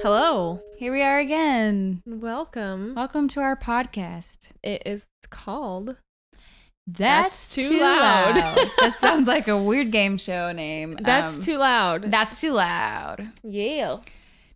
Hello. Here we are again. Welcome. Welcome to our podcast. It is called That's, That's Too Loud. that sounds like a weird game show name. That's Um, Too Loud. That's too loud. yeah.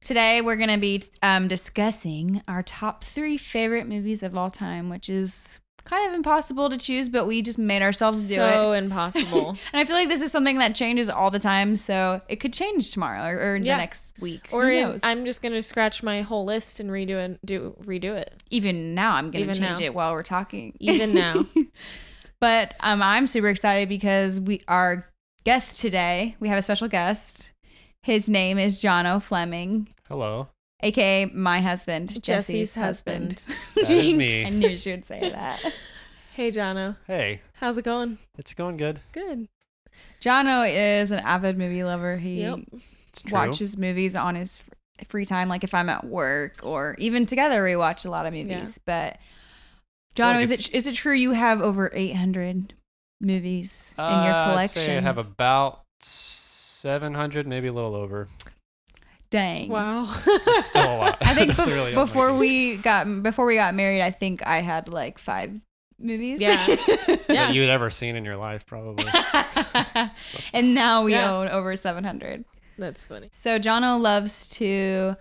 Today we're going to be um, discussing our top three favorite movies of all time, which is kind of impossible to choose, but we just made ourselves do so it. So impossible. And I feel like this is something that changes all the time, so it could change tomorrow or, or Yeah. the next week. or Who knows? I'm just gonna scratch my whole list and redo it. Do redo it. even now, I'm going to Even change now. it while we're talking. Even now. But um, I'm super excited because we our guest today. We have a special guest. His name is Jono Fleming, Hello. Aka my husband, Jesse's, Jesse's husband. husband. That is Jinx. me. I knew she would say that. Hey, Jono. Hey, How's it going? it's going good. Good. Jono is an avid movie lover. He Yep. It's true. watches movies on his f- free time, like if I'm at work or even together, we watch a lot of movies. Yeah. But feel Jono, like is it's- it is it true you have over 800 movies in your Uh, collection? I'd say I have about 700, maybe a little over. Dang. Wow. It's still a lot. I think That's bef- really before we got before we got married, I think I had like five movies. Yeah. yeah. that you had ever seen in your life, probably. and now we Yeah. own over 700. That's funny. So Jono loves to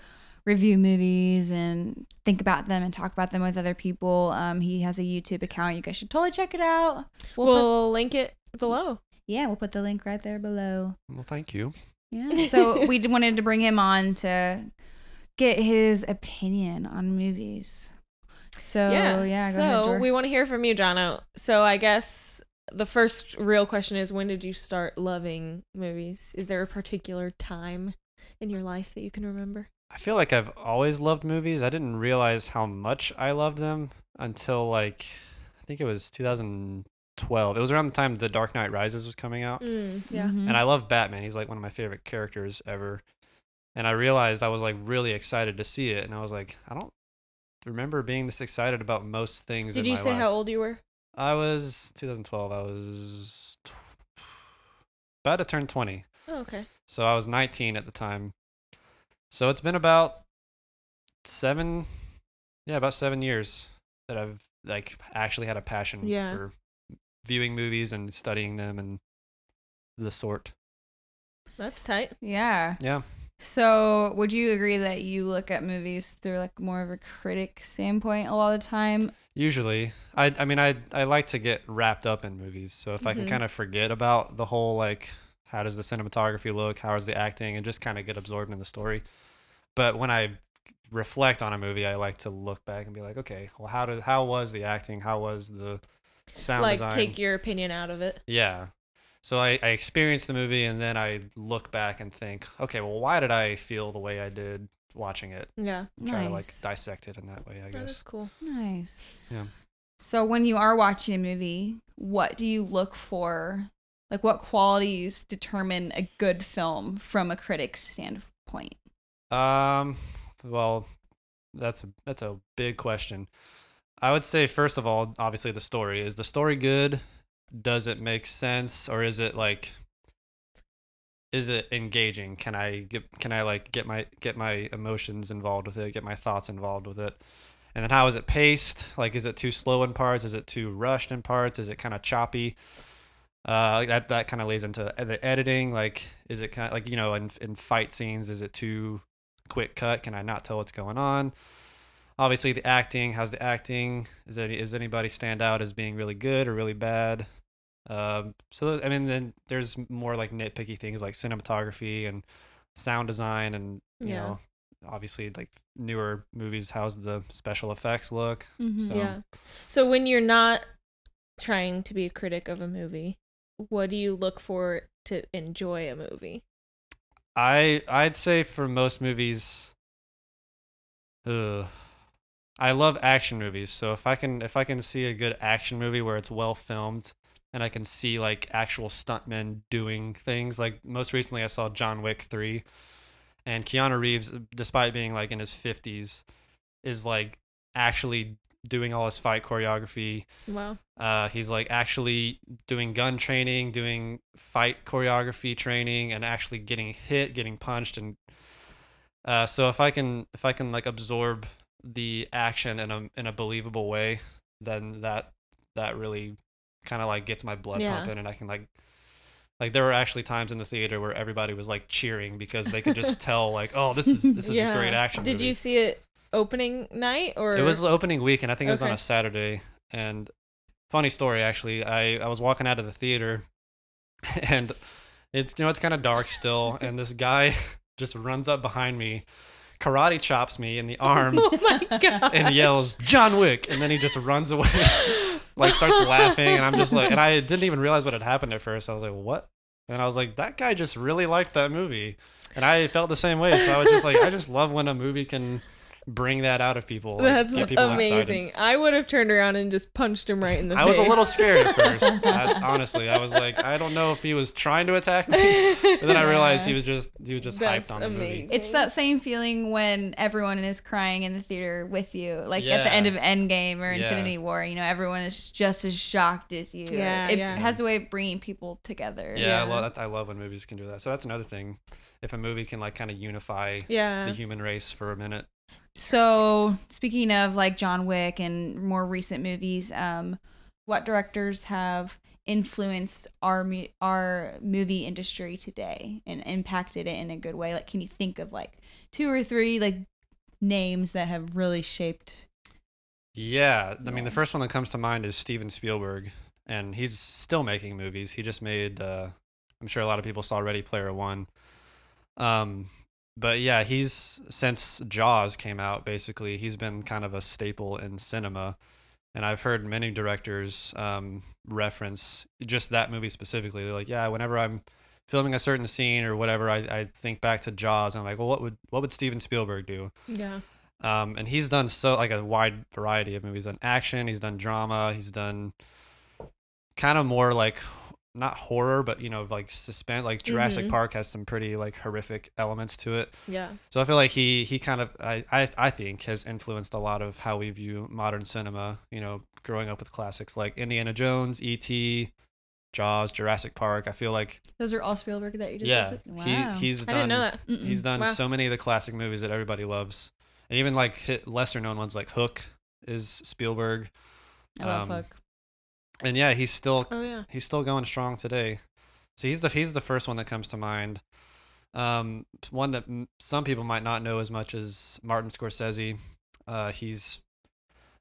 review movies and think about them and talk about them with other people. Um, he has a YouTube account. You guys should totally check it out. We'll, We'll, link it below. yeah, we'll put the link right there below. well, thank you. Yeah. So we d- wanted to bring him on to get his opinion on movies. So yeah. yeah, go so ahead. We want to hear from you, Jono. So I guess the first real question is when did you start loving movies? Is there a particular time in your life that you can remember? I feel like I've always loved movies. I didn't realize how much I loved them until like I think it was 2012. It was around the time The Dark Knight Rises was coming out. Mm, yeah. Mhm. and I love Batman. He's like one of my favorite characters ever. And I realized I was like really excited to see it, and I was like, I don't remember being this excited about most things. Did in you my say life. how old you were? I was 2012. I was tw- about to turn 20, Oh, okay. so I was 19 at the time. So it's been about seven, yeah, about seven years that I've like actually had a passion Yeah. for viewing movies and studying them and the sort. That's tight. Yeah. Yeah. So, would you agree that you look at movies through like more of a critic standpoint a lot of the time? Usually, I I mean I I like to get wrapped up in movies. So if I can Mhm. kind of forget about the whole like how does the cinematography look, how is the acting, and just kind of get absorbed in the story. But when I reflect on a movie, I like to look back and be like, okay, well how did how was the acting? How was the sound like design? take your opinion out of it. yeah. So I, I experience the movie and then I look back and think, okay, well, why did I feel the way I did watching it? Yeah. Try Nice. to like dissect it in that way, I guess. That is guess. cool. Nice. Yeah. So, when you are watching a movie, what do you look for? Like, what qualities determine a good film from a critic's standpoint? Um, well, that's a that's a big question. I would say first of all, obviously the story. Is the story good? Does it make sense or is it like is it engaging? Can I get can I like get my get my emotions involved with it, get my thoughts involved with it? And then how is it paced? Like is it too slow in parts? Is it too rushed in parts? Is it kind of choppy? Uh, that that kind of lays into the editing. Like, is it kind of like you know, in in fight scenes, is it too quick cut? Can I not tell what's going on? Obviously, the acting. How's the acting? Is there, is anybody stand out as being really good or really bad? Um, so I mean, then there's more like nitpicky things like cinematography and sound design, and you Yeah. know, obviously like newer movies. How's the special effects look? Mhm. So- Yeah. So when you're not trying to be a critic of a movie, what do you look for to enjoy a movie? I I'd say for most movies, uh, I love action movies. So if I can if I can see a good action movie where it's well filmed and I can see like actual stuntmen doing things, like most recently I saw John Wick three, and Keanu Reeves, despite being like in his fifties, is like actually doing all his fight choreography. Wow. Uh, he's like actually doing gun training, doing fight choreography training, and actually getting hit, getting punched, and Uh, so if I can if I can like absorb the action in a in a believable way, then that that really kind of like gets my blood Yeah. pumping, and I can like like there were actually times in the theater where everybody was like cheering because they could just tell like oh this is this is a great action. Did movie. you see it opening night or It was the opening week, and I think it was on a Saturday. And funny story, actually, I I was walking out of the theater, and it's you know it's kind of dark still, and this guy just runs up behind me, karate chops me in the arm, Oh my god! and yells John Wick, and then he just runs away, like starts laughing, and I'm just like, and I didn't even realize what had happened at first. I was like, what? And I was like, that guy just really liked that movie, and I felt the same way. So I was just like, I just love when a movie can bring that out of people. like, That's get people excited. amazing. I would have turned around and just punched him right in the I face. I was a little scared at first. I, honestly, I was like, I don't know if he was trying to attack me, but then I realized he was just he was just That's hyped on the movie. It's that same feeling when everyone is crying in the theater with you, like at the end Yeah. of Endgame or Yeah. Infinity War. You know, everyone is just as shocked as you. Yeah, it yeah. has a way of bringing people together. Yeah, I Yeah. love that. I love when movies can do that. So that's another thing. If a movie can like kind of unify the human race for a minute. So speaking of like John Wick and more recent movies, um, what directors have influenced our mu- our movie industry today and impacted it in a good way? Like, can you think of like two or three like names that have really shaped? Yeah, I mean the first one that comes to mind is Steven Spielberg, and he's still making movies. He just made. Uh, I'm sure a lot of people saw Ready Player One. Um, but yeah, he's since Jaws came out, basically he's been kind of a staple in cinema, and I've heard many directors um, reference just that movie specifically. They're like, yeah, whenever I'm filming a certain scene or whatever, I, I think back to Jaws. And I'm like, well, what would what would Steven Spielberg do? Yeah. Um, and he's done so like a wide variety of movies. He's done action, he's done drama, he's done kind of more like not horror, but you know, like suspense. Like Jurassic Mhm. Park has some pretty like horrific elements to it. Yeah. So I feel like he he kind of I, I I think has influenced a lot of how we view modern cinema. You know, growing up with classics like Indiana Jones, E.T., Jaws, Jurassic Park. I feel like Those are all Spielberg that you just yeah, listed? Wow. he he's done. I didn't know that. Mm-mm. He's done Wow. so many of the classic movies that everybody loves, and even like hit lesser known ones like Hook is Spielberg, I love um, Hook. And yeah, he's still Oh yeah. he's still going strong today. So he's the he's the first one that comes to mind. Um, one that m- some people might not know as much as Martin Scorsese. Uh, he's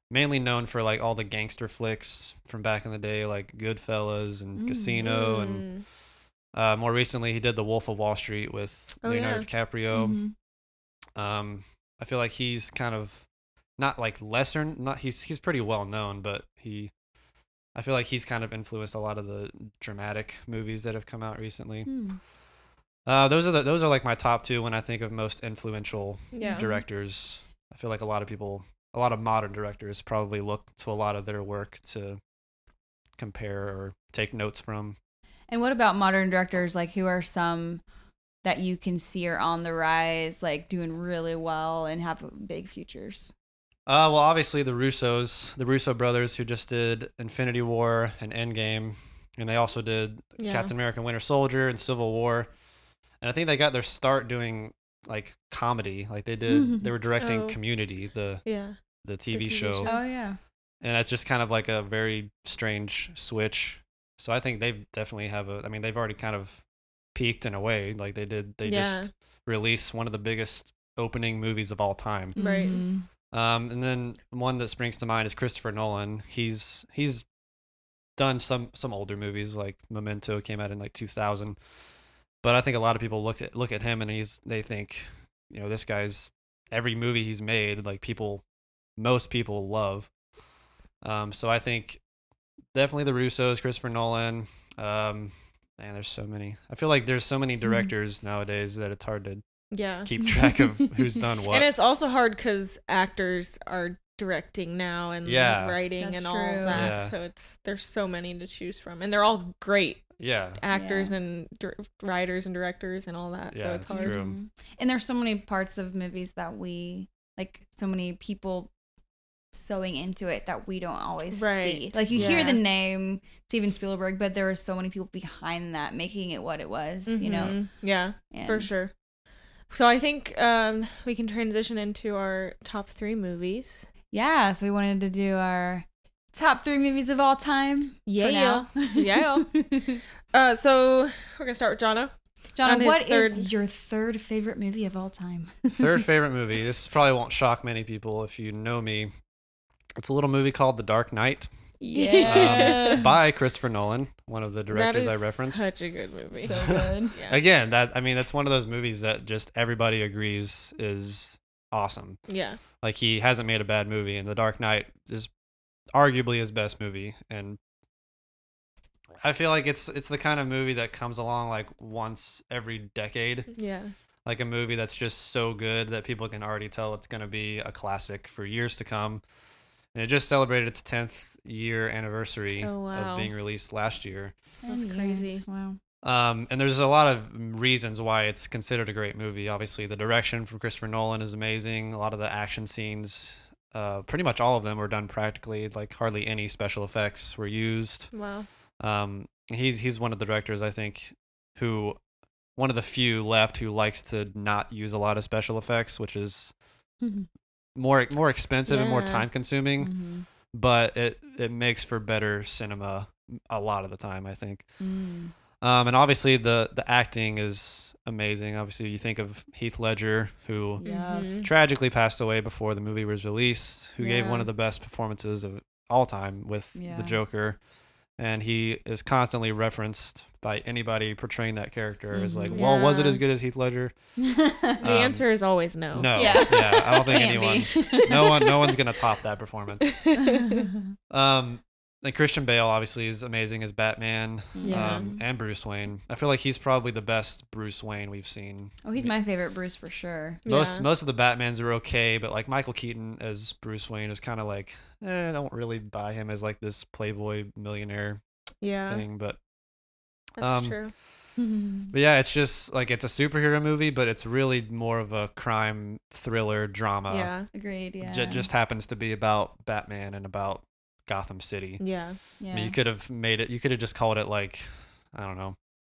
mainly known for like all the gangster flicks from back in the day, like Goodfellas and Mm. Casino, and uh, more recently he did The Wolf of Wall Street with Oh, Leonardo yeah. DiCaprio. Mhm. Um, I feel like he's kind of not like lesser. Not he's he's pretty well known, but he. I feel like he's kind of influenced a lot of the dramatic movies that have come out recently. Hmm. Uh, those are the those are like my top two when I think of most influential Yeah. directors. I feel like a lot of people, a lot of modern directors, probably look to a lot of their work to compare or take notes from. And what about modern directors? Like, who are some that you can see are on the rise, like doing really well and have big futures? Uh, well, obviously the Russos, the Russo brothers, who just did Infinity War and Endgame, and they also did Yeah. Captain America: Winter Soldier and Civil War, and I think they got their start doing like comedy, like they did. they were directing Oh. Community, the Yeah. the TV, TV show, show. Oh yeah. and it's just kind of like a very strange switch. So I think they definitely have a. I mean, they've already kind of peaked in a way. Like they did, they Yeah. just released one of the biggest opening movies of all time. Right. Mhm. Um, and then one that springs to mind is Christopher Nolan. He's he's done some some older movies like Memento came out in like 2000, but I think a lot of people look at look at him and he's they think, you know, this guy's every movie he's made like people, most people love. Um, so I think definitely the Russos, Christopher Nolan. Um, man, there's so many. I feel like there's so many directors nowadays that it's hard to Yeah. keep track of who's done what. And it's also hard because actors are directing now and Yeah. writing That's and all true. that. Yeah. So it's there's so many to choose from, and they're all great yeah. actors Yeah. and dir- writers and directors and all that. Yeah, so it's it's hard. true. Mhm. And there's so many parts of movies that we like, so many people sewing into it that we don't always see. Like you hear the name Steven Spielberg, but there were so many people behind that making it what it was. You know, Mhm. Yeah, for sure. So I think um, we can transition into our top three movies. Yeah, so we wanted to do our top three movies of all time. Yeah. For. Yeah. Uh, so we're gonna start with Jono. John, On his what is your third favorite movie of all time? Third favorite movie. This probably won't shock many people if you know me. It's a little movie called The Dark Knight Yeah. um, by Christopher Nolan, one of the directors is I referenced. Such a good movie. so good. yeah. Again, that I mean, that's one of those movies that just everybody agrees is awesome. yeah. Like he hasn't made a bad movie, and The Dark Knight is arguably his best movie. And I feel like it's it's the kind of movie that comes along like once every decade. Yeah. Like a movie that's just so good that people can already tell it's going to be a classic for years to come. And it just celebrated its 10th year anniversary Oh, wow. of being released last year. That's crazy. Wow. Um, and there's a lot of reasons why it's considered a great movie. Obviously, the direction from Christopher Nolan is amazing. A lot of the action scenes, uh, pretty much all of them were done practically. Like hardly any special effects were used. Wow. Um, he's he's one of the directors I think who one of the few left who likes to not use a lot of special effects, which is more more expensive and more time consuming. Mhm. But it it makes for better cinema a lot of the time. I think. Mm. Um, and obviously the the acting is amazing. Obviously, you think of Heath Ledger, who Yes. Mhm. tragically passed away before the movie was released, who gave one of the best performances of all time with Yeah. the Joker, and he is constantly referenced by anybody portraying that character as like, Mhm. well, was it as good as Heath Ledger? The Um, answer is always no. No, Yeah. yeah, I don't think anyone, no one, no one's gonna top that performance. Um, and Christian Bale obviously is amazing as Batman. Yeah. Um, and Bruce Wayne. I feel like he's probably the best Bruce Wayne we've seen. oh, he's my favorite Bruce for sure. Most Yeah. most of the Batmans are okay, but like Michael Keaton as Bruce Wayne is kind of like eh, I don't really buy him as like this playboy millionaire Yeah. thing. But That's Um, true. but yeah, it's just like it's a superhero movie, but it's really more of a crime thriller drama. yeah. Agreed. Yeah. Ju- just happens to be about Batman and about Gotham City. Yeah. yeah. I mean, you could have made it. You could have just called it like I don't know,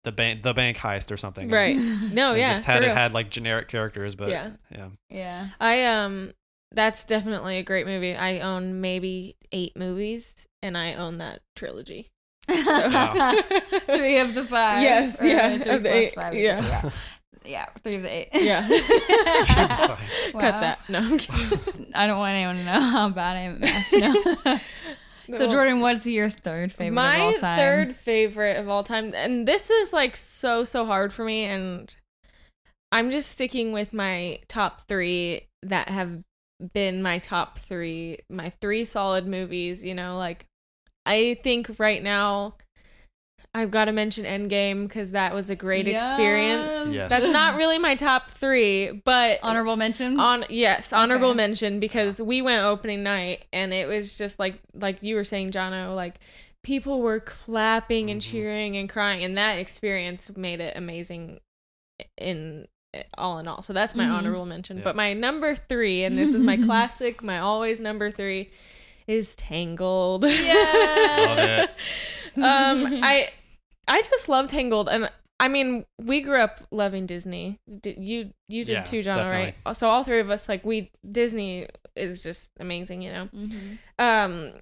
the bank the bank heist or something. Right. No, And yeah. just had it real. had like generic characters, but Yeah. yeah. yeah. I um that's definitely a great movie. I own maybe eight movies and I own that trilogy. Yeah. three of the five. Yes, or yeah, Three of the plus eight, five. yeah. yeah. Yeah, three of the eight. Yeah. Wow. Cut that. No, I'm kidding. I don't want anyone to know how bad I am at math. No. so Jordan, what's your third favorite my of all time? third favorite of all time and this is like so so hard for me and i'm just sticking with my top three that have been my top three my three solid movies you know like i think right now i've got to mention endgame because that was a great experience Yes. that's not really my top three but Honorable mention. on yes, honorable Okay. mention because we went opening night and it was just like like you were saying, Jono, like people were clapping and Mhm. cheering and crying, and that experience made it amazing. In all in all, so that's my Mhm. honorable mention. Yeah. But my number three, and this is my classic, my always number three, is Tangled. Yes. um, I I just love Tangled, and I mean, we grew up loving Disney. Did you you did Yeah, too, John? Right? So all three of us, like we Disney is just amazing, you know. Mhm. Um,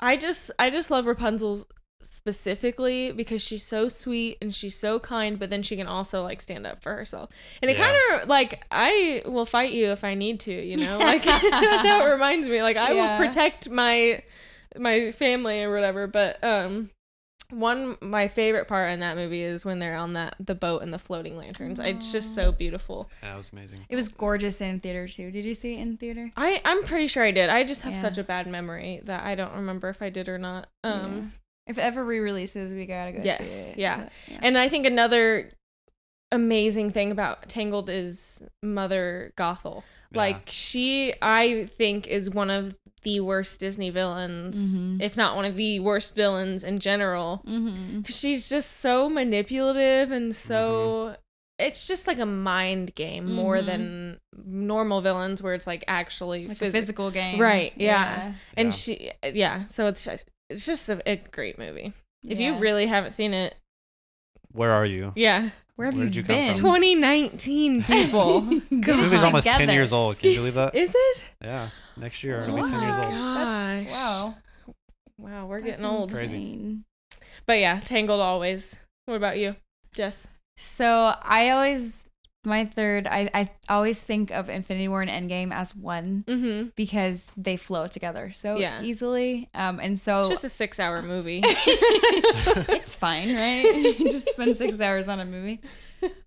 I just I just love Rapunzel specifically because she's so sweet and she's so kind, but then she can also like stand up for herself. And it Yeah. kind of like I will fight you if I need to, you know. Like that's how it reminds me. Like I Yeah. will protect my my family or whatever. But um, one my favorite part in that movie is when they're on that the boat and the floating lanterns. It's just so beautiful. That was amazing. It was gorgeous in theater too. Did you see it in theater? I I'm pretty sure I did. I just have Yeah. such a bad memory that I don't remember if I did or not. Um. If it ever re-releases, we gotta go Yes, see it. yeah. But, yeah. And I think another amazing thing about Tangled is Mother Gothel. Yeah. Like she I think is one of the worst Disney villains, Mhm. if not one of the worst villains in general. Mhm. 'Cause She's just so manipulative and so it's just like a mind game more Mhm. than normal villains where it's like actually like phys- a physical game. Right, yeah. And Yeah. she yeah, so it's just it's just a, a great movie. If you Yes. really haven't seen it, Where are you? Yeah. Where have Where you did you come been? from? 2019 people. This movie's almost ten years old. Can you believe that? Is it? Yeah, next year it'll be oh ten years What? old. Gosh. That's, wow. Wow, we're That's getting old. Crazy. insane. But yeah, Tangled always. What about you, Jess? So I always my third. I I always think of Infinity War and Endgame as one Mm-hmm. because they flow together so Yeah. easily. Um, and so It's just a six-hour movie. it's fine, right? just spend six hours on a movie.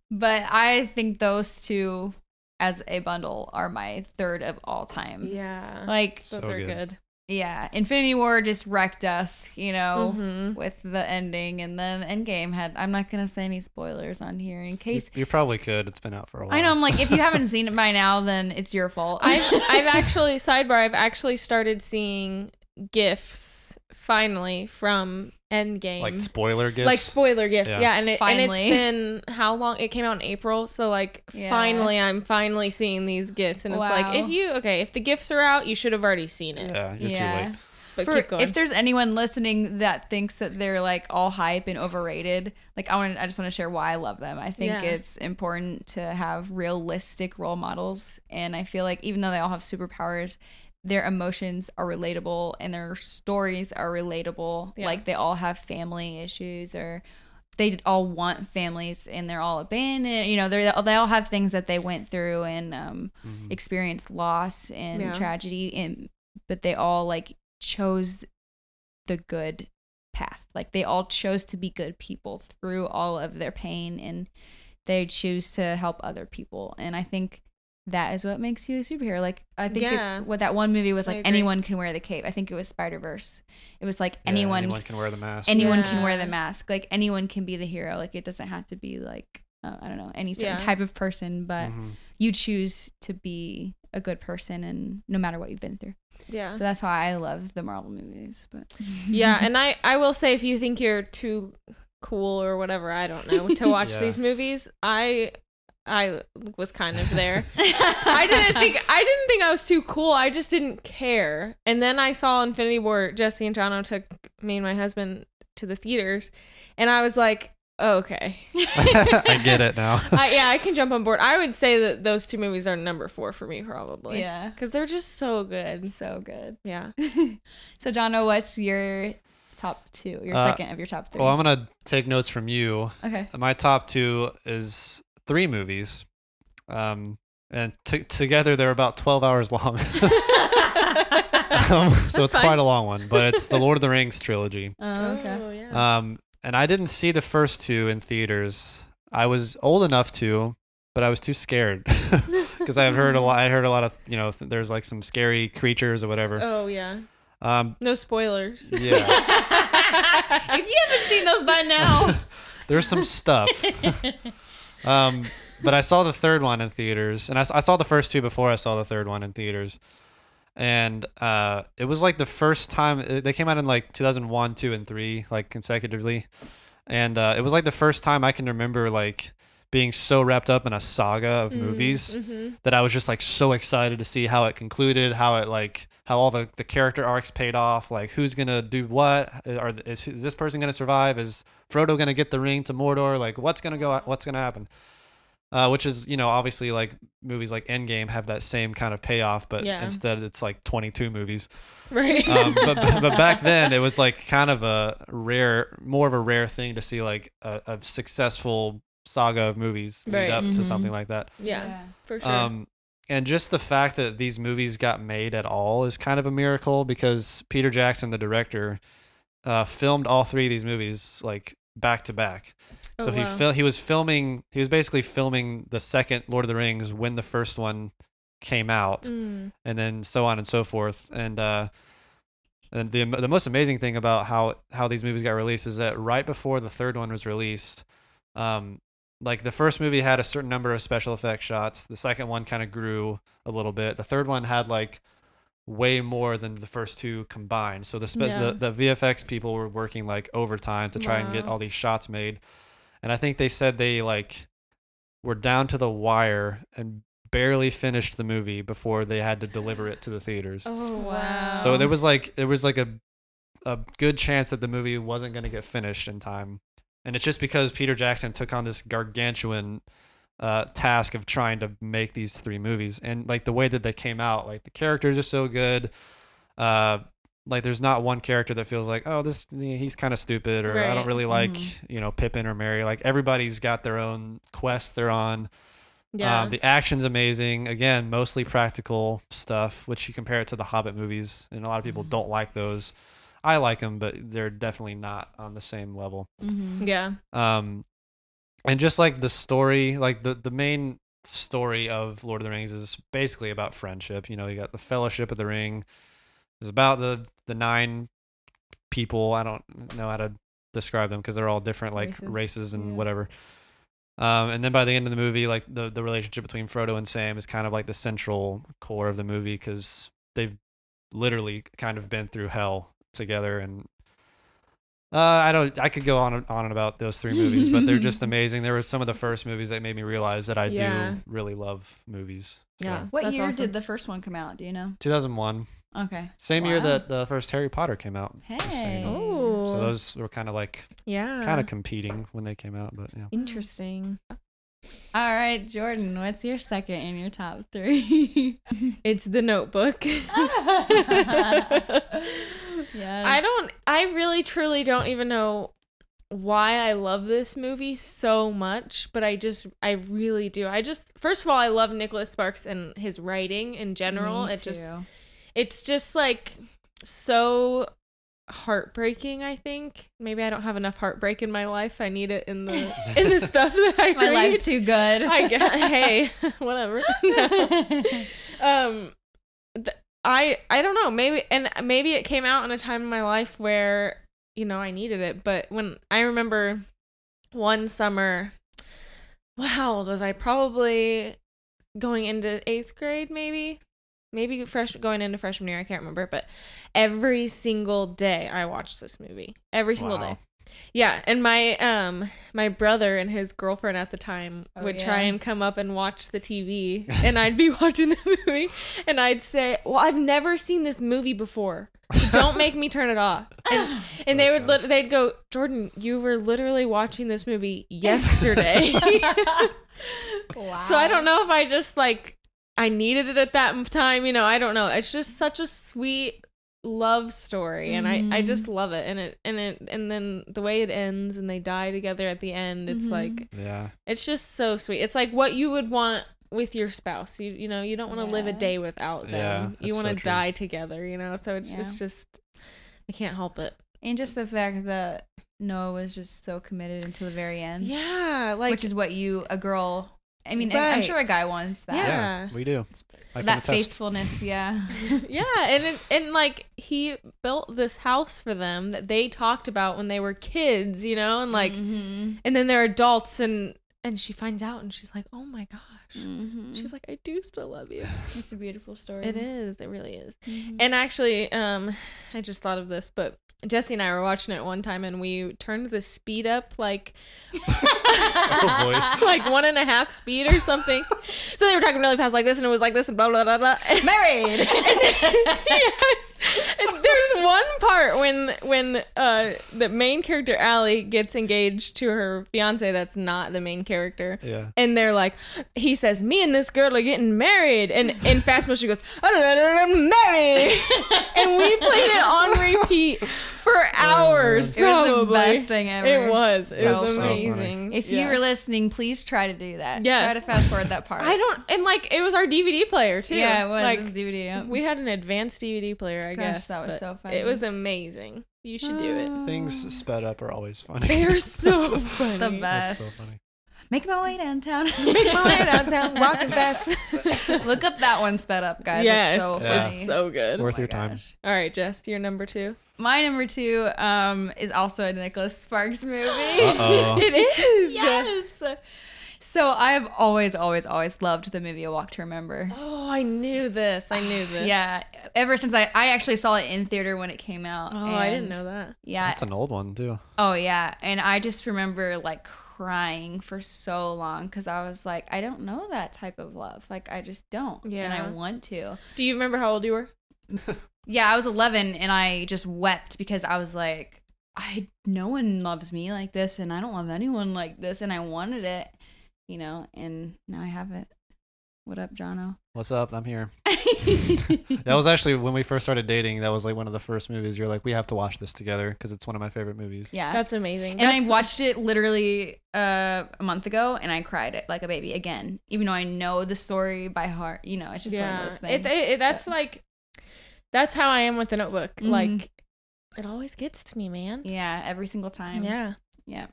But I think those two as a bundle are my third of all time. yeah, Like, those So are good. good. Yeah, Infinity War just wrecked us, you know, Mhm. with the ending, and then Endgame had. I'm not gonna say any spoilers on here in You, case. you probably could. It's been out for a while. I know. I'm like, if you haven't seen it by now, then it's your fault. I've I've actually sidebar. I've actually started seeing gifs finally from Endgame. like spoiler gifts. like spoiler gifts, Yeah. yeah, and it Finally. and it's been how long? It came out in April, so like Yeah. finally, I'm finally seeing these gifts, and it's like if you okay, if the gifts are out, you should have already seen it. yeah, you're yeah. too late. But For- keep going. If there's anyone listening that thinks that they're like all hype and overrated, like I want, to, I just want to share why I love them. I think Yeah. it's important to have realistic role models, and I feel like even though they all have superpowers, their emotions are relatable and their stories are relatable. Yeah. Like they all have family issues or. They all want families and they're all abandoned. You know, they they all have things that they went through and um, Mhm. experienced loss and Yeah. tragedy and but they all like chose the good path like they all chose to be good people through all of their pain and they choose to help other people and i think that is what makes you a superhero like i think it- what that one movie was I like agree. anyone can wear the cape i think it was spider verse it was like Yeah, anyone anyone can wear the mask. anyone can wear the mask like anyone can be the hero like it doesn't have to be like uh, i don't know any certain Yeah. type of person but Mhm. you choose to be a good person and no matter what you've been through yeah, so that's why i love the marvel movies but yeah, and I I will say if you think you're too cool or whatever, I don't know, to watch Yeah. these movies, I I was kind of there. I didn't think I didn't think I was too cool. I just didn't care. And then I saw Infinity War. Jesse and Jono took me and my husband to the theaters, and I was like, oh, okay, I get it now. I, yeah, I can jump on board. I would say that those two movies are number four for me, probably. yeah because they're just so good. so good Yeah. so Jono, what's your top two your Uh, second of your top three well, I'm gonna take notes from you. okay My top two is three movies, um, and t- together they're about 12 hours long. um, so it's fine. quite a long one, but it's the Lord of the Rings trilogy. oh, okay Oh, yeah. Um, and I didn't see the first two in theaters. I was old enough to, but I was too scared because I've heard a lot. I heard a lot of you know. th- there's like some scary creatures or whatever. oh yeah. Um, No spoilers. yeah, if you haven't seen those by now there's some stuff. Um, but I saw the third one in theaters, and I saw the first two before I saw the third one in theaters, and uh, it was like the first time uh, they came out in like 2001, two, and three, like consecutively, and uh, it was like the first time I can remember like being so wrapped up in a saga of movies Mm-hmm. that I was just like so excited to see how it concluded, how it like how all the, the character arcs paid off, like who's gonna do what, are is, is this person gonna survive, is Frodo gonna get the ring to Mordor, like what's gonna go, what's gonna happen, uh, which is you know obviously like movies like Endgame have that same kind of payoff, but Yeah. instead it's like 22 movies. Right. Um, but but back then it was like kind of a rare, more of a rare thing to see like a, a successful saga of movies lead Right. up Mhm. to something like that. yeah, for sure. Um, and just the fact that these movies got made at all is kind of a miracle because Peter Jackson, the director, uh, filmed all three of these movies like back to back. Oh, So he fil- he was filming he was basically filming the second Lord of the Rings when the first one came out, Mm. and then so on and so forth. And uh, and the the most amazing thing about how how these movies got released is that right before the third one was released, um, like the first movie had a certain number of special effect shots. The second one kind of grew a little bit. The third one had like way more than the first two combined. So the spe- Yeah. the, the VFX people were working like overtime to try and get all these shots made. And I think they said they like were down to the wire and barely finished the movie before they had to deliver it to the theaters. Oh, oh Wow. wow. So there was like there was like a a good chance that the movie wasn't going to get finished in time. and it's just because Peter Jackson took on this gargantuan uh, task of trying to make these three movies, and like the way that they came out, like the characters are so good. Uh, like there's not one character that feels like oh this he's kind of stupid or I don't really like Mhm. you know Pippin or Merry. Like everybody's got their own quest they're on. Yeah. Um, the action's amazing. Again, mostly practical stuff, which you compare it to the Hobbit movies, and a lot of people Mhm. don't like those. I like them, but they're definitely not on the same level. Mm-hmm. yeah. Um, and just like the story, like the the main story of Lord of the Rings is basically about friendship. You know, you got the Fellowship of the Ring. It's about the the nine people. I don't know how to describe them because they're all different, like Races. races, and Yeah. whatever. Um, and then by the end of the movie, like the the relationship between Frodo and Sam is kind of like the central core of the movie because they've literally kind of been through hell together and uh, I don't. I could go on and on and about those three movies, but they're just amazing. They were some of the first movies that made me realize that I Yeah. do really love movies. So, Yeah. What That's year awesome. did the first one come out? Do you know? 2001, Okay. same year Wow. that the first Harry Potter came out. just so you Hey. know. Oh. So those were kind of like yeah. kind of competing when they came out, but yeah. interesting. All right, Jordan, what's your second in your top three? It's the Notebook. yeah. I don't. I really, truly don't even know why I love this movie so much, but I just, I really do. I just, first of all, I love Nicholas Sparks and his writing in general. It just, it's just like so heartbreaking. I think maybe I don't have enough heartbreak in my life. I need it in the in the stuff that I My read. life's too good. I guess. Hey, whatever. No. um i i don't know maybe and maybe it came out in a time in my life where you know i needed it but when i remember one summer well, how old was i probably going into eighth grade maybe maybe fresh going into freshman year i can't remember but every single day i watched this movie every single Wow. day yeah and my um my brother and his girlfriend at the time Oh, would try and come up and watch the tv and i'd be watching the movie and i'd say well i've never seen this movie before don't make me turn it off and, and they would funny. lit- they'd go jordan you were literally watching this movie yesterday wow. so I don't know if I just like I needed it at that time, you know, I don't know. It's just such a sweet love story and I I Mhm. just love it and it and it and then the way it ends and they die together at the end, it's Mhm. like Yeah. it's just so sweet. It's like what you would want with your spouse. You you know, you don't want to live a day without them. Yeah, you want to so die together, you know. So it's Yeah. it's just I can't help it. And just the fact that Noah was just so committed until the very end. Yeah, like which is what you, a girl, I mean, and I'm sure a guy wants that. Yeah. we do. I That faithfulness, yeah. yeah, and it, and like he built this house for them that they talked about when they were kids, you know, and like Mhm. and then they're adults and and she finds out and she's like, "Oh my gosh." Mhm. She's like, "I do still love you." it's a beautiful story. It is. It really is. Mhm. And actually, um I just thought of this, but Jesse and I were watching it one time and we turned the speed up like Oh, like one and a half speed or something. so they were talking really fast like this and it was like this and blah blah blah blah. And- Married. yes. And there's one part when when uh the main character Allie gets engaged to her fiance that's not the main character. Yeah. And they're like, he says, "Me and this girl are getting married," and in fast motion she goes, "I'm married," and we played it on repeat for hours. It was the probably. best thing ever. It was. It So was funny. amazing. If Yeah. you were listening, please try to do that. Yes. Try to fast forward that part. I don't, and like it was our DVD player too. Yeah, it was. Like it was DVD. Yeah. we had an advanced DVD player, I Gosh, guess. that was so funny. It was amazing. You should do it. Oh. Things sped up are always funny. They're so funny. the That's best. so funny. Make my way downtown. Make my way downtown, walking fast. Look up that one sped up, guys. yes, It's so Yeah. funny. it's so good. Worth Oh my your time. All right, Jess, your number two. My number two um, is also a Nicholas Sparks movie. Uh-oh. It is. yes. So I have always, always, always loved the movie A Walk to Remember. Oh, I knew this. I knew this. Yeah, ever since I, I actually saw it in theater when it came out. Oh, I didn't know that. Yeah. That's an old one too. Oh yeah, and I just remember like crying for so long because I was like, I don't know that type of love. Like I just don't. Yeah. And I want to. Do you remember how old you were? Yeah, I was 11 and I just wept because I was like, I no one loves me like this, and I don't love anyone like this, and I wanted it, you know, and now I have it. What up, Jono? What's up? I'm here. That was actually when we first started dating. That was like one of the first movies. You're like, we have to watch this together because it's one of my favorite movies. yeah. That's amazing. and I watched it literally uh, a month ago, and I cried it like a baby again, even though I know the story by heart. You know, it's just one of those things. It, it, it- that's like that's how I am with the notebook. Mhm. Like it always gets to me, man. yeah, every single time. Yeah. yeah.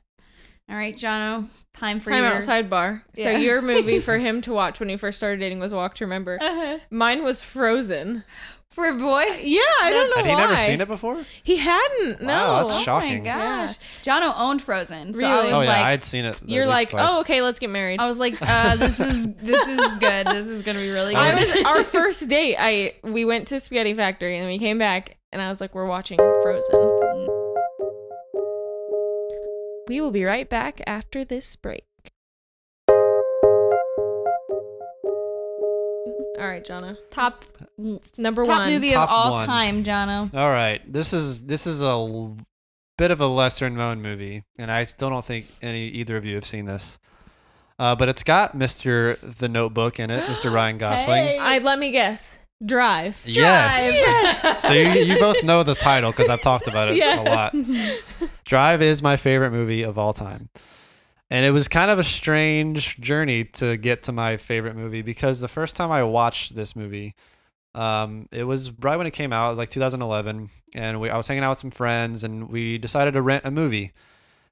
All right, Jono, time for Time your out sidebar. So your movie for him to watch when you first started dating was Walk to Remember. Uh-huh. Mine was Frozen. For a boy. Yeah, I don't know Had he why. never seen it before? He hadn't. No. Wow, that's Oh shocking. my gosh, Jono owned Frozen, so I was Oh yeah, like, I'd seen it. You're like, twice. oh, okay, let's get married. I was like, uh, this is this is good. This is gonna be really good. I was our first date. I we went to Spaghetti Factory and then we came back and I was like, we're watching Frozen. We will be right back after this break. All right, Jonna. top Number top one. movie Top of all one. time, Jono. All right, this is this is a l- bit of a lesser known movie, and I still don't think any either of you have seen this. Uh, but it's got Mr. The Notebook in it, Mr. Ryan Gosling. Hey. I let me guess. Drive. Yes. Drive. So you, you both know the title because I've talked about it Yes. a lot. Drive is my favorite movie of all time. And it was kind of a strange journey to get to my favorite movie because the first time I watched this movie, um, it was right when it came out, like 2011, and we, I was hanging out with some friends, and we decided to rent a movie.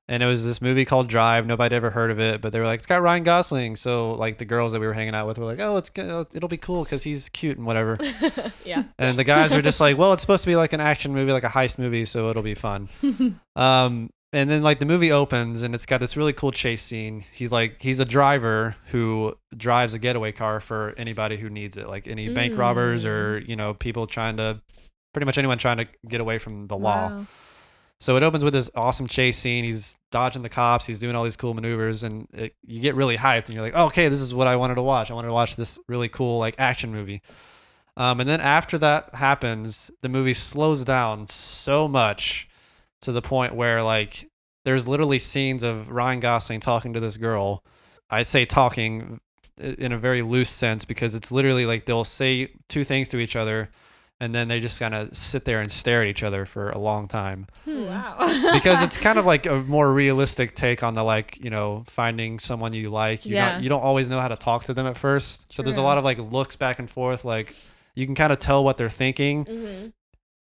And it was this movie called Drive. Nobody had ever heard of it, but they were like, "It's got Ryan Gosling." So like the girls that we were hanging out with were like, "Oh, it's good. It'll be cool because he's cute and whatever." yeah. And the guys were just like, well, it's supposed to be like an action movie, like a heist movie, so it'll be fun. Um, and then like the movie opens and it's got this really cool chase scene. He's like, he's a driver who drives a getaway car for anybody who needs it, like any bank robbers or, you know, people trying to, pretty much anyone trying to get away from the law. Wow. So it opens with this awesome chase scene. He's dodging the cops. He's doing all these cool maneuvers, and it, you get really hyped. And you're like, oh, okay, this is what I wanted to watch. I wanted to watch this really cool like action movie. Um, and then after that happens, the movie slows down so much to the point where like there's literally scenes of Ryan Gosling talking to this girl. I say talking in a very loose sense because it's literally like they'll say two things to each other and then they just kind of sit there and stare at each other for a long time Hmm. Wow. because it's kind of like a more realistic take on the like you know finding someone you like you Yeah. not, you don't always know how to talk to them at first so there's a lot of like looks back and forth like you can kind of tell what they're thinking Mm-hmm.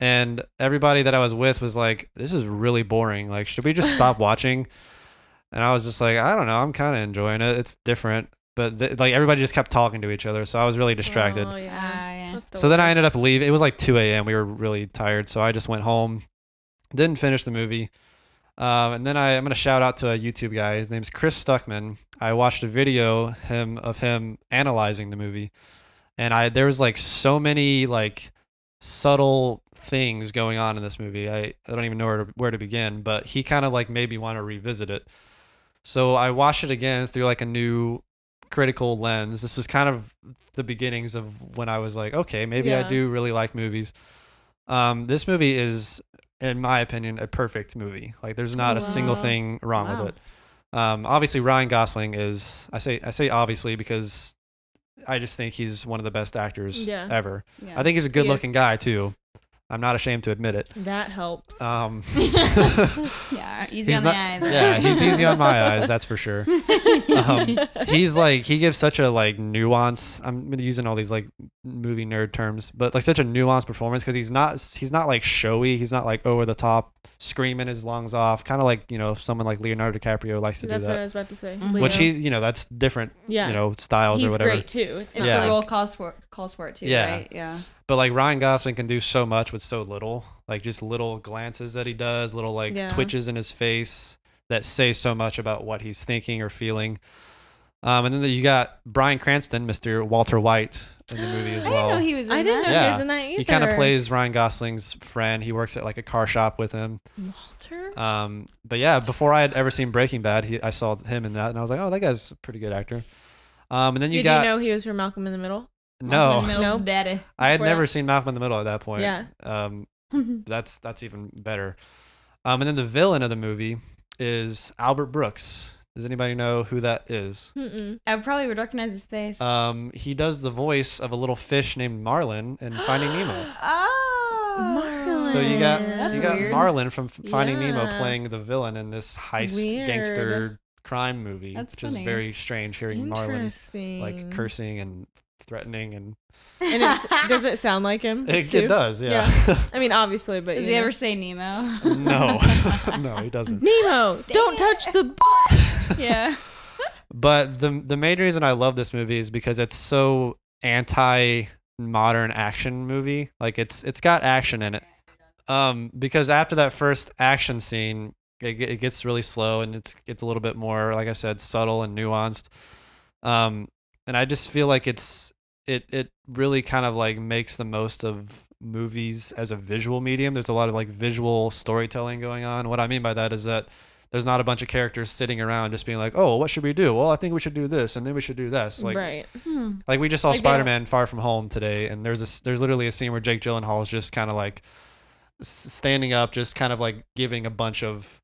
And everybody that I was with was like this is really boring like should we just stop watching and I was just like I don't know I'm kind of enjoying it it's different but th- like everybody just kept talking to each other so I was really distracted Oh, yeah. Ah, yeah. The so then I ended up leaving. It was like 2 a.m. We were really tired, so I just went home. Didn't finish the movie. Um, and then I, I'm gonna shout out to a YouTube guy. His name's Chris Stuckman. I watched a video him of him analyzing the movie, and I there was like so many like subtle things going on in this movie. I, I don't even know where to, where to begin, but he kind of like made me want to revisit it. So I watched it again through like a new critical lens. This was kind of the beginnings of when I was like, okay, maybe I do really like movies. Um, this movie is, in my opinion, a perfect movie. Like, there's not Oh, a single thing wrong Wow. with it. Um, obviously, Ryan Gosling is. I say I say obviously because I just think he's one of the best actors Yeah. ever. Yeah. I think he's a good-looking guy too. I'm not ashamed to admit it. That helps. Um, yeah, easy he's on not- the eyes. yeah, he's easy on my eyes, that's for sure. Um, he's like he gives such a like nuance. I'm using all these like movie nerd terms, but like such a nuanced performance because he's not he's not like showy. He's not like over the top, screaming his lungs off. Kind of like you know someone like Leonardo DiCaprio likes to That's do that. That's what I was about to say. Mhm. Which he you know that's different yeah. you know styles he's or whatever. great too. It's if Yeah. the role calls for calls for it too, Yeah. right? Yeah. But like Ryan Gosling can do so much with so little. Like just little glances that he does, little like Yeah. twitches in his face that say so much about what he's thinking or feeling. Um, and then you got Bryan Cranston, Mr. Walter White, in the movie as I well. didn't know he was in I didn't know that. he was in that either. he kind of plays Ryan Gosling's friend. He works at like a car shop with him. Walter. Um, but yeah, before I had ever seen Breaking Bad, he, I saw him in that, and I was like, oh, that guy's a pretty good actor. Um, and then you Did got you know he was from Malcolm in the Middle? No, In the middle No. Daddy. I had before never that? seen Malcolm in the Middle at that point. Yeah. Um, that's that's even better. Um, and then the villain of the movie is Albert Brooks. Does anybody know who that is? Mm-mm. I probably would recognize his face. Um, he does the voice of a little fish named Marlin in Finding Nemo. oh, Marlin. So you got That's you got weird. Marlin from F- Finding Nemo Yeah. playing the villain in this heist Weird. gangster crime movie, That's which is funny. very strange hearing Marlin Interesting. like cursing and threatening and And it's, does it sound like him? it, too? it does, yeah. I mean, obviously, but Does he know. ever say Nemo? no, no, he doesn't. Nemo, don't touch the. butt. yeah. But the the main reason I love this movie is because it's so anti modern action movie. Like it's it's got action in it. Um, because after that first action scene, it, it gets really slow and it's it's a little bit more, like I said, subtle and nuanced. Um, and I just feel like it's it it really kind of like makes the most of movies as a visual medium. There's a lot of like visual storytelling going on. What I mean by that is that there's not a bunch of characters sitting around just being like, "Oh, what should we do? Well, I think we should do this, and then we should do this." Like, right. Hmm. like we just saw Like, Spider-Man: Far From Home today, and there's a there's literally a scene where Jake Gyllenhaal is just kind of like standing up, just kind of like giving a bunch of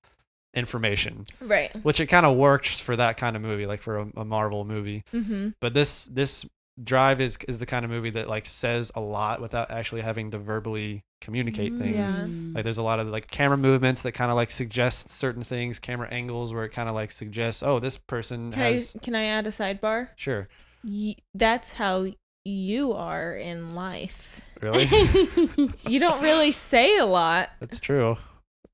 information, Right. which it kind of works for that kind of movie, like for a, a Marvel movie. Mm-hmm. But this this Drive is is the kind of movie that like says a lot without actually having to verbally communicate Mm, things. Yeah. Like there's a lot of like camera movements that kind of like suggest certain things, camera angles where it kind of like suggests, oh, this person Can has I can I add a sidebar? sure, Y- that's how you are in life. really, You don't really say a lot. that's true.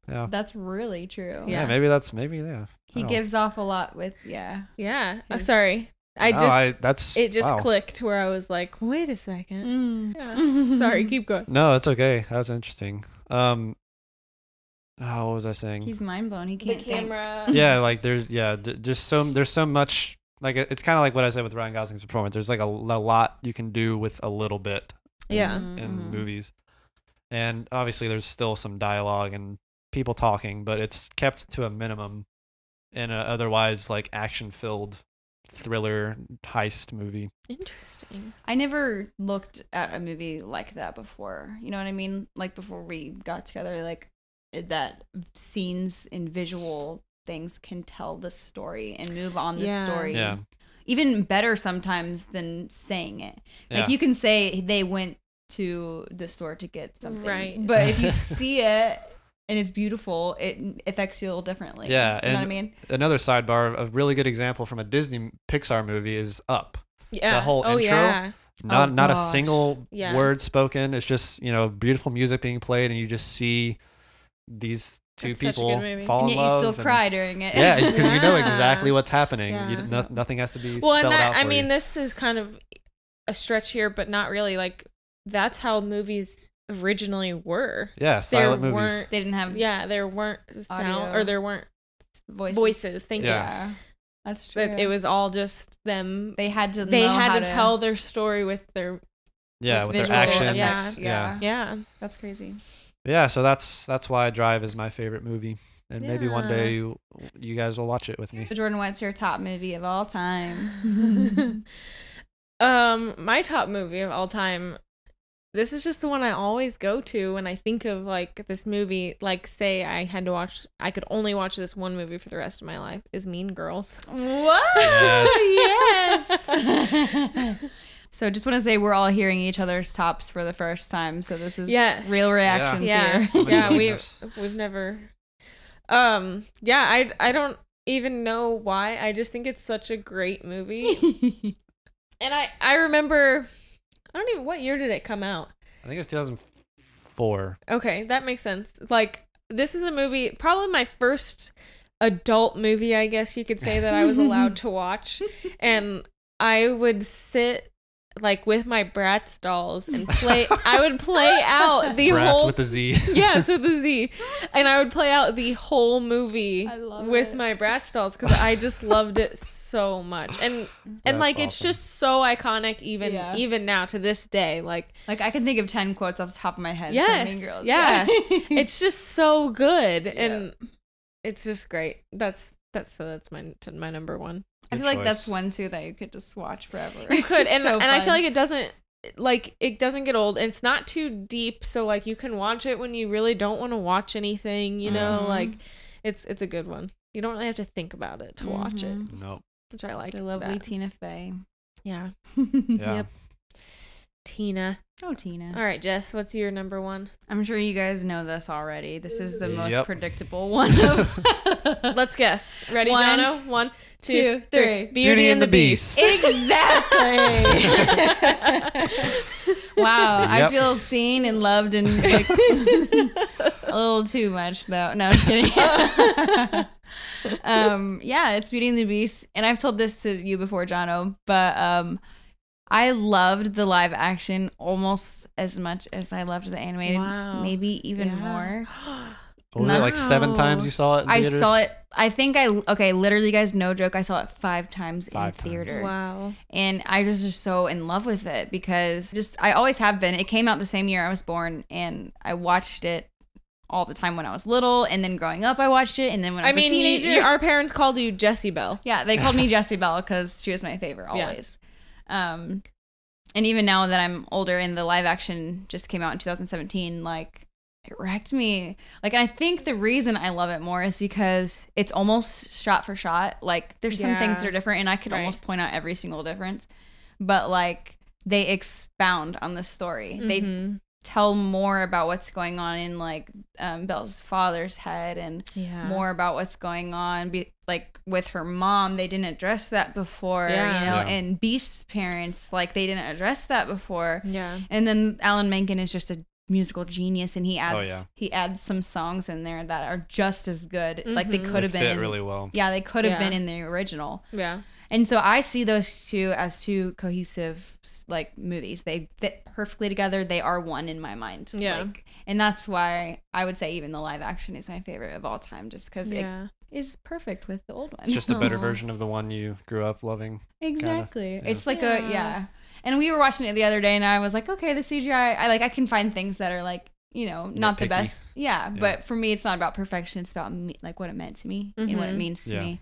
Yeah. That's really true. yeah, Yeah. maybe that's maybe yeah. He gives off a lot with yeah. Yeah. Oh, sorry. I No, just I, that's it just wow. clicked where I was like, wait a Mm. second. Yeah. Sorry, keep going. No, it's okay. That's interesting. Um, oh, what was I saying? He's mind blown. He can't the think. yeah, like there's yeah, d- just so there's so much like it's kind of like what I said with Ryan Gosling's performance. There's like a, a lot you can do with a little bit in, Yeah. in Mhm. movies, and obviously there's still some dialogue and people talking, but it's kept to a minimum in a otherwise like action filled thriller heist movie. Interesting. I never looked at a movie like that before. You know what I mean? Like before we got together, like eh, that scenes and visual things can tell the story and move on the Yeah. story. Yeah, Even better sometimes than saying it. Like yeah. you can say they went to the store to get something. Right. But if you see it and it's beautiful, it affects you a little differently. Yeah, You know what I mean? Another sidebar, a really good example from a Disney Pixar movie is Up. Yeah. The whole oh, intro, Yeah. Not oh, not a single Yeah. word spoken. It's just you know beautiful music being played, and you just see these two It's people fall And in yet you love. still and- cry during it. Yeah, because you know exactly what's happening. You, Yeah. no, nothing has to be Well, and that, out I for mean, you. this is kind of a stretch here, but not really. Like that's how movies originally were. yeah, There silent movies. weren't. they didn't have Yeah, there weren't sound or there weren't voices. voices. Thank Yeah. you. Yeah. That's true. But it was all just them. they had to They know had how to tell their story with their Yeah, With with their visual actions. Yeah. yeah. yeah, yeah. That's crazy. Yeah, so that's that's why Drive is my favorite movie, and maybe one day you, you guys will watch it with me. So Jordan, what's your top movie of all time? um, my top movie of all time. This is just the one I always go to when I think of like this movie. Like, say I had to watch, I could only watch this one movie for the rest of my life. Is Mean Girls. what? Yes. yes. so just want to say we're all hearing each other's tops for the first time. So this is Yes. real reactions Yeah, here. Oh my yeah. We goodness. we've never. Um. Yeah. I I don't even know why. I just think it's such a great movie. And I I remember. I don't even. What year did it come out? I think it was 2004. Okay, that makes sense. Like this is a movie, probably my first adult movie, I guess you could say that I was allowed to watch, and I would sit like with my Bratz dolls and play. I would play out the Bratz whole. with the Z. Yes, with the Z, and I would play out the whole movie with it. my Bratz dolls because I just loved it so much, and and That's like it's awesome. just so iconic even Yeah. even now to this day. Like like I can think of ten quotes off the top of my head Yes, from Mean Girls. yeah. it's just so good Yeah. and it's just great that's that's so that's my my number one I Good feel like that's one too that you could just watch forever. you could and, So and i feel like it doesn't like it doesn't get old. It's not too deep, so like you can watch it when you really don't want to watch anything. You know, Mhm. like it's it's a good one. You don't really have to think about it to watch it, Mhm. Nope. Which I like. The lovely that. Tina Fey. Yeah, Yeah. Yep. Tina. Oh, Tina. All right, Jess, what's your number one? I'm sure you guys know this already. This is the most Yep. predictable one. Of Let's guess. Ready, One, Jono? One, two, two, three. three. Beauty, and the Beast. exactly. wow, I feel seen and loved and a little too much though. No, I'm just kidding. um, yeah, it's Beauty and the Beast, and I've told this to you before, Jono, but um, I loved the live action almost as much as I loved the animated, Wow. maybe even Yeah. more. What was it, like seven times you saw it in I theaters? saw it. I think I okay. Literally, guys, no joke. I saw it five times Five in times. theater, wow. and I was just so in love with it because just I always have been. It came out the same year I was born, and I watched it all the time when I was little, and then growing up, I watched it, and then when I I was mean, a teenager, you- our parents called you Jessie Bell. yeah, they called me Jessie Bell because she was my favorite always. Yeah. Um, and even now that I'm older and the live action just came out in 2017, like it wrecked me. Like I think the reason I love it more is because it's almost shot for shot. Like there's some things that are different, and I could Right. almost point out every single difference. But like they expound on the story. They Mhm. Tell more about what's going on in like um, Belle's father's head and yeah. more about what's going on be, like with her mom they didn't address that before Yeah. you know Yeah. and beast's parents like they didn't address that before Yeah. and then alan menken is just a musical genius and he adds Oh, yeah. he adds some songs in there that are just as good like they Mhm. could have been fit in, really well. yeah they could have Yeah. been in the original Yeah. And so I see those two as two cohesive like movies. They fit perfectly together. They are one in my mind. Yeah. Like, and that's why I would say even the live action is my favorite of all time, just because Yeah. it is perfect with the old one. It's just a better Aw. version of the one you grew up loving. exactly. yeah. It's like Yeah. a yeah. And we were watching it the other day, and I was like, okay, the CGI. I like I can find things that are like you know not the best. Yeah, Yeah. but for me, it's not about perfection. It's about me, like what it meant to me and what it Mhm. means to Yeah. me.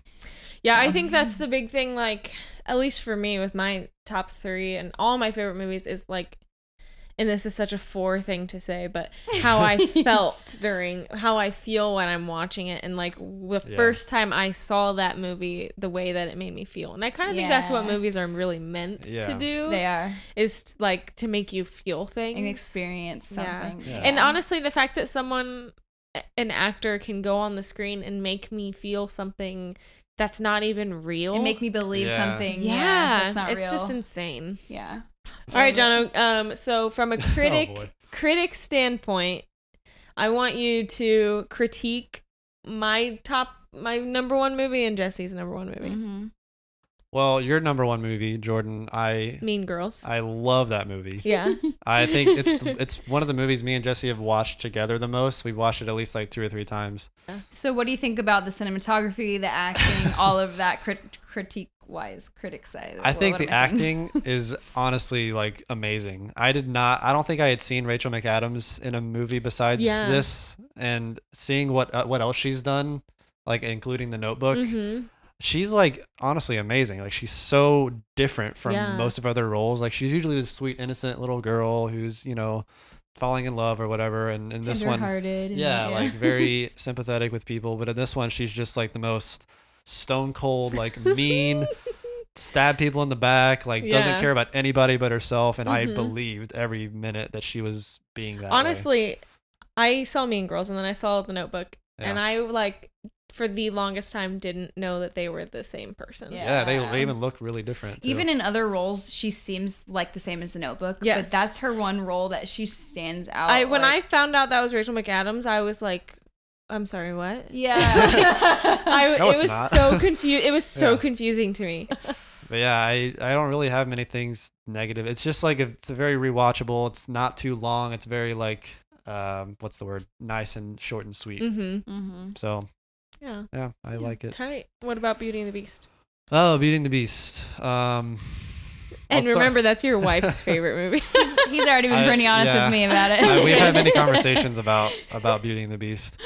Yeah, I um, think that's the big thing. Like, at least for me, with my top three and all my favorite movies, is like, and this is such a four thing to say, but how I felt during, how I feel when I'm watching it, and like the Yeah. first time I saw that movie, the way that it made me feel, and I kind of think that's what movies are really meant to do, They are is like to make you feel things and experience Yeah. something. Yeah. And honestly, the fact that someone, an actor, can go on the screen and make me feel something that's not even real. and make me believe Yeah. something. yeah, Yeah, that's not it's real. just insane. yeah. All right, Jono. Um, so from a critic Oh, critic standpoint, I want you to critique my top, my number one movie and Jesse's number one movie, Mhm. Well, your number one movie, Jordan. I Mean Girls. I love that movie. yeah, I think it's the, it's one of the movies me and Jesse have watched together the most. We've watched it at least like two or three times. So, what do you think about the cinematography, the acting, all of that crit- critique wise, critic side? I What- think the I acting is honestly like amazing. I did not. I don't think I had seen Rachel McAdams in a movie besides Yeah. this, and seeing what uh, what else she's done, like including The Notebook. hmm She's like honestly amazing. Like she's so different from Yeah. most of other roles. Like she's usually this sweet, innocent little girl who's you know falling in love or whatever. And in this one, and- yeah, like very sympathetic with people. But in this one, she's just like the most stone cold, like mean, stab people in the back, like Yeah. doesn't care about anybody but herself. And I Mhm. believed every minute that she was being that. way. Honestly, I saw Mean Girls and then I saw The Notebook, and I like for the longest time didn't know that they were the same person. Yeah. yeah, they, they even look really different. too. Even in other roles, she seems like the same as the Notebook. Yes. but that's her one role that she stands out. I when I found out that was Rachel McAdams, I was like, I'm sorry, what? yeah, I No, it it's was not. so confused. It was so Yeah. confusing to me. But yeah, I, I don't really have many things negative. It's just like it's a very rewatchable. It's not too long. It's very like um what's the word? Nice and short and sweet. hmm hmm So Yeah. yeah, I like it. Tight. What about Beauty and the Beast? Oh, Beauty and the Beast. Um I'll And start- remember, that's your wife's favorite movie. He's already been I- pretty honest yeah. with me about it. uh, we've had many conversations about about Beauty and the Beast.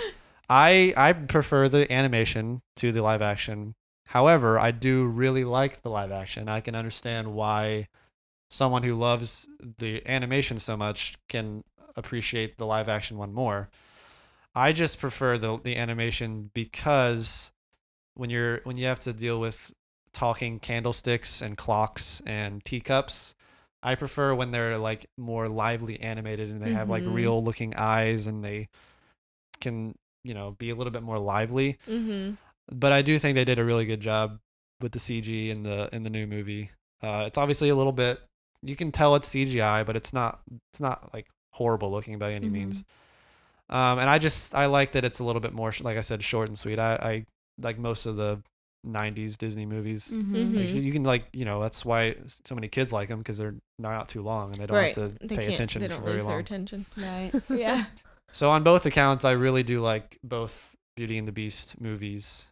I I prefer the animation to the live action. However, I do really like the live action. I can understand why someone who loves the animation so much can appreciate the live action one more. I just prefer the the animation because when you're when you have to deal with talking candlesticks and clocks and teacups, I prefer when they're like more lively animated and they have like Mhm. real looking eyes and they can, you know, be a little bit more lively. Mm-hmm. But I do think they did a really good job with the CG in the in the new movie. Uh, it's obviously a little bit you can tell it's CGI, but it's not it's not like horrible looking by any Mhm. means. Um, and I just I like that it's a little bit more like I said short and sweet. I, I like most of the '90s Disney movies. Mhm. Like, Mhm. you, you can like you know that's why so many kids like them because they're not too long and they don't Right. have to They pay attention They for don't very lose their long. attention. Right. Yeah. So on both accounts, I really do like both Beauty and the Beast movies.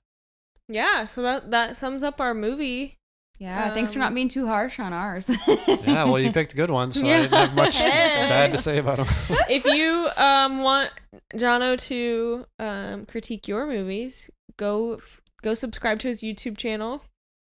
Yeah. So that that sums up our movie. Yeah. Thanks for not Um, being too harsh on ours. Yeah, well, you picked good ones, so I didn't have much Hey. bad to say about them. if you um want Jono to um critique your movies, go go subscribe to his YouTube channel.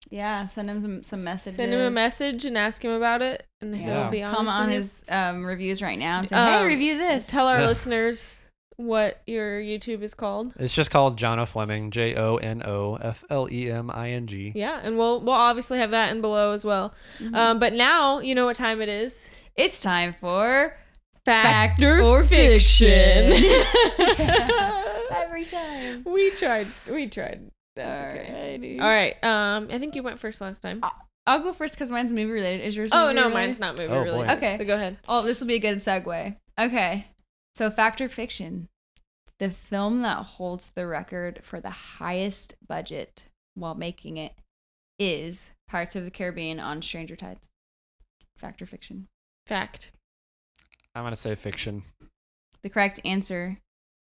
yeah. Send him some, some messages. Send him a message and ask him about it, and Yeah. he'll be honest Comment on his um, reviews right now and say, Um, hey, review this. Tell our listeners what your YouTube is called. It's just called Jono Fleming, J O N O F L E M I N G. Yeah, and we'll we'll obviously have that in below as well. Mhm. Um, but now you know what time it is. it's time for Fact, or or fiction. fiction. every time. we tried. We tried. That's okay. Alrighty. All right. Um, I think you went first last time. I'll go first because mine's movie related. Is yours? Oh movie no, related? mine's not movie Oh, really. boy. Okay. So go ahead. Oh, this will be a good segue. Okay. So, fact or fiction? The film that holds the record for the highest budget while making it is Pirates of the Caribbean on Stranger Tides. Fact or fiction? Fact. I'm gonna say fiction. The correct answer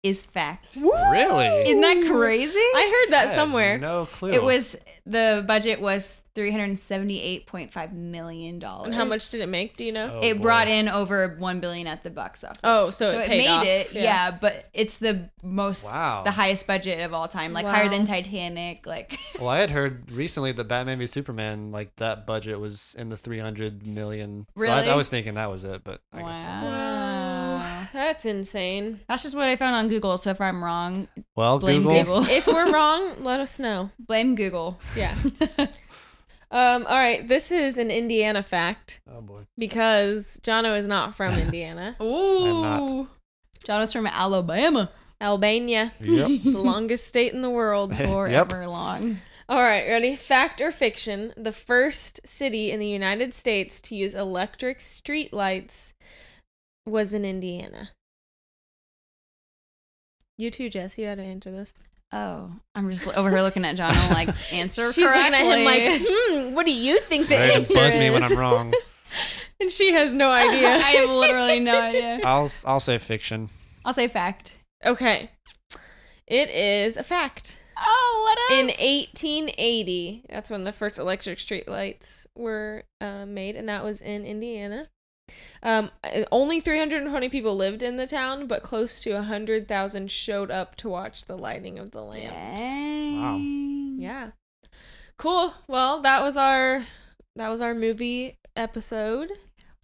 is fact. Really? Isn't that crazy? I heard that had somewhere. No clue. it was the budget was three hundred seventy-eight point five million dollars. And how much did it make? Do you know? Oh, it boy. brought in over one billion at the box office. Oh, so it paid made off, it, yeah. yeah. But it's the most, Wow. the highest budget of all time, like higher than Titanic. Like, Well, I had heard recently that Batman v Superman, like that budget was in the 300 million. So I, Really? I was thinking that was it, but I guess not. wow. That's insane. That's just what I found on Google. So if I'm wrong, Well, Blame Google. Google. if we're wrong, let us know. blame Google. Yeah. Um, all right, this is an Indiana fact Oh boy. because Jono is not from Indiana. Ooh. not. John was from Alabama Albania, Yep. the longest state in the world. forever long. All right, ready? Fact or fiction? The first city in the United States to use electric street lights was in Indiana. You too, Jess. You got to answer this. Oh, I'm just over here looking at John. I'm like, answer She's looking correctly. at him like, hmm, what do you think the Right, and answer buzz is? me when I'm wrong. and she has no idea. I have literally no idea. I'll I'll say fiction. I'll say fact. okay. It is a fact. Oh, what In 1880, that's when the first electric street lights were uh, made, and that was in Indiana. Um, only 320 people lived in the town, but close to 100,000 showed up to watch the lighting of the lamps. Dang. Yeah. Cool. Well, that was our that was our movie episode.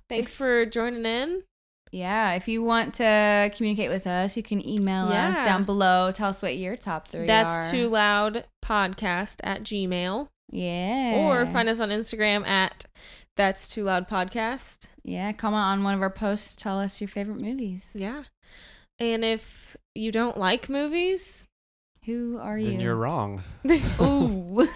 Thanks for joining in. Yeah, if you want to communicate with us, you can email us down below. Tell us what your top three That's are. too loud podcast at gmail Yeah. or find us on Instagram at that's too loud podcast. Yeah, comment on one of our posts. Tell us your favorite movies. Yeah. And if you don't like movies, Who are Then you? you're wrong. Ooh.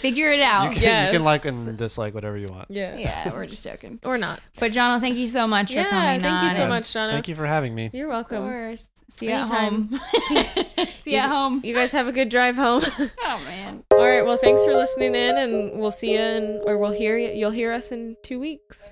Figure it out. You can, you can like and dislike whatever you want. yeah. yeah, we're just joking. Or not. But Jono, thank you so much Yeah, for coming thank you so Yes. much, Shana. Thank you for having me. You're Of welcome. See you at home. See you at home. You guys have a good drive home. Oh man. All right. Well, thanks for listening in, and we'll see you in, or we'll hear you. You'll hear us in two weeks.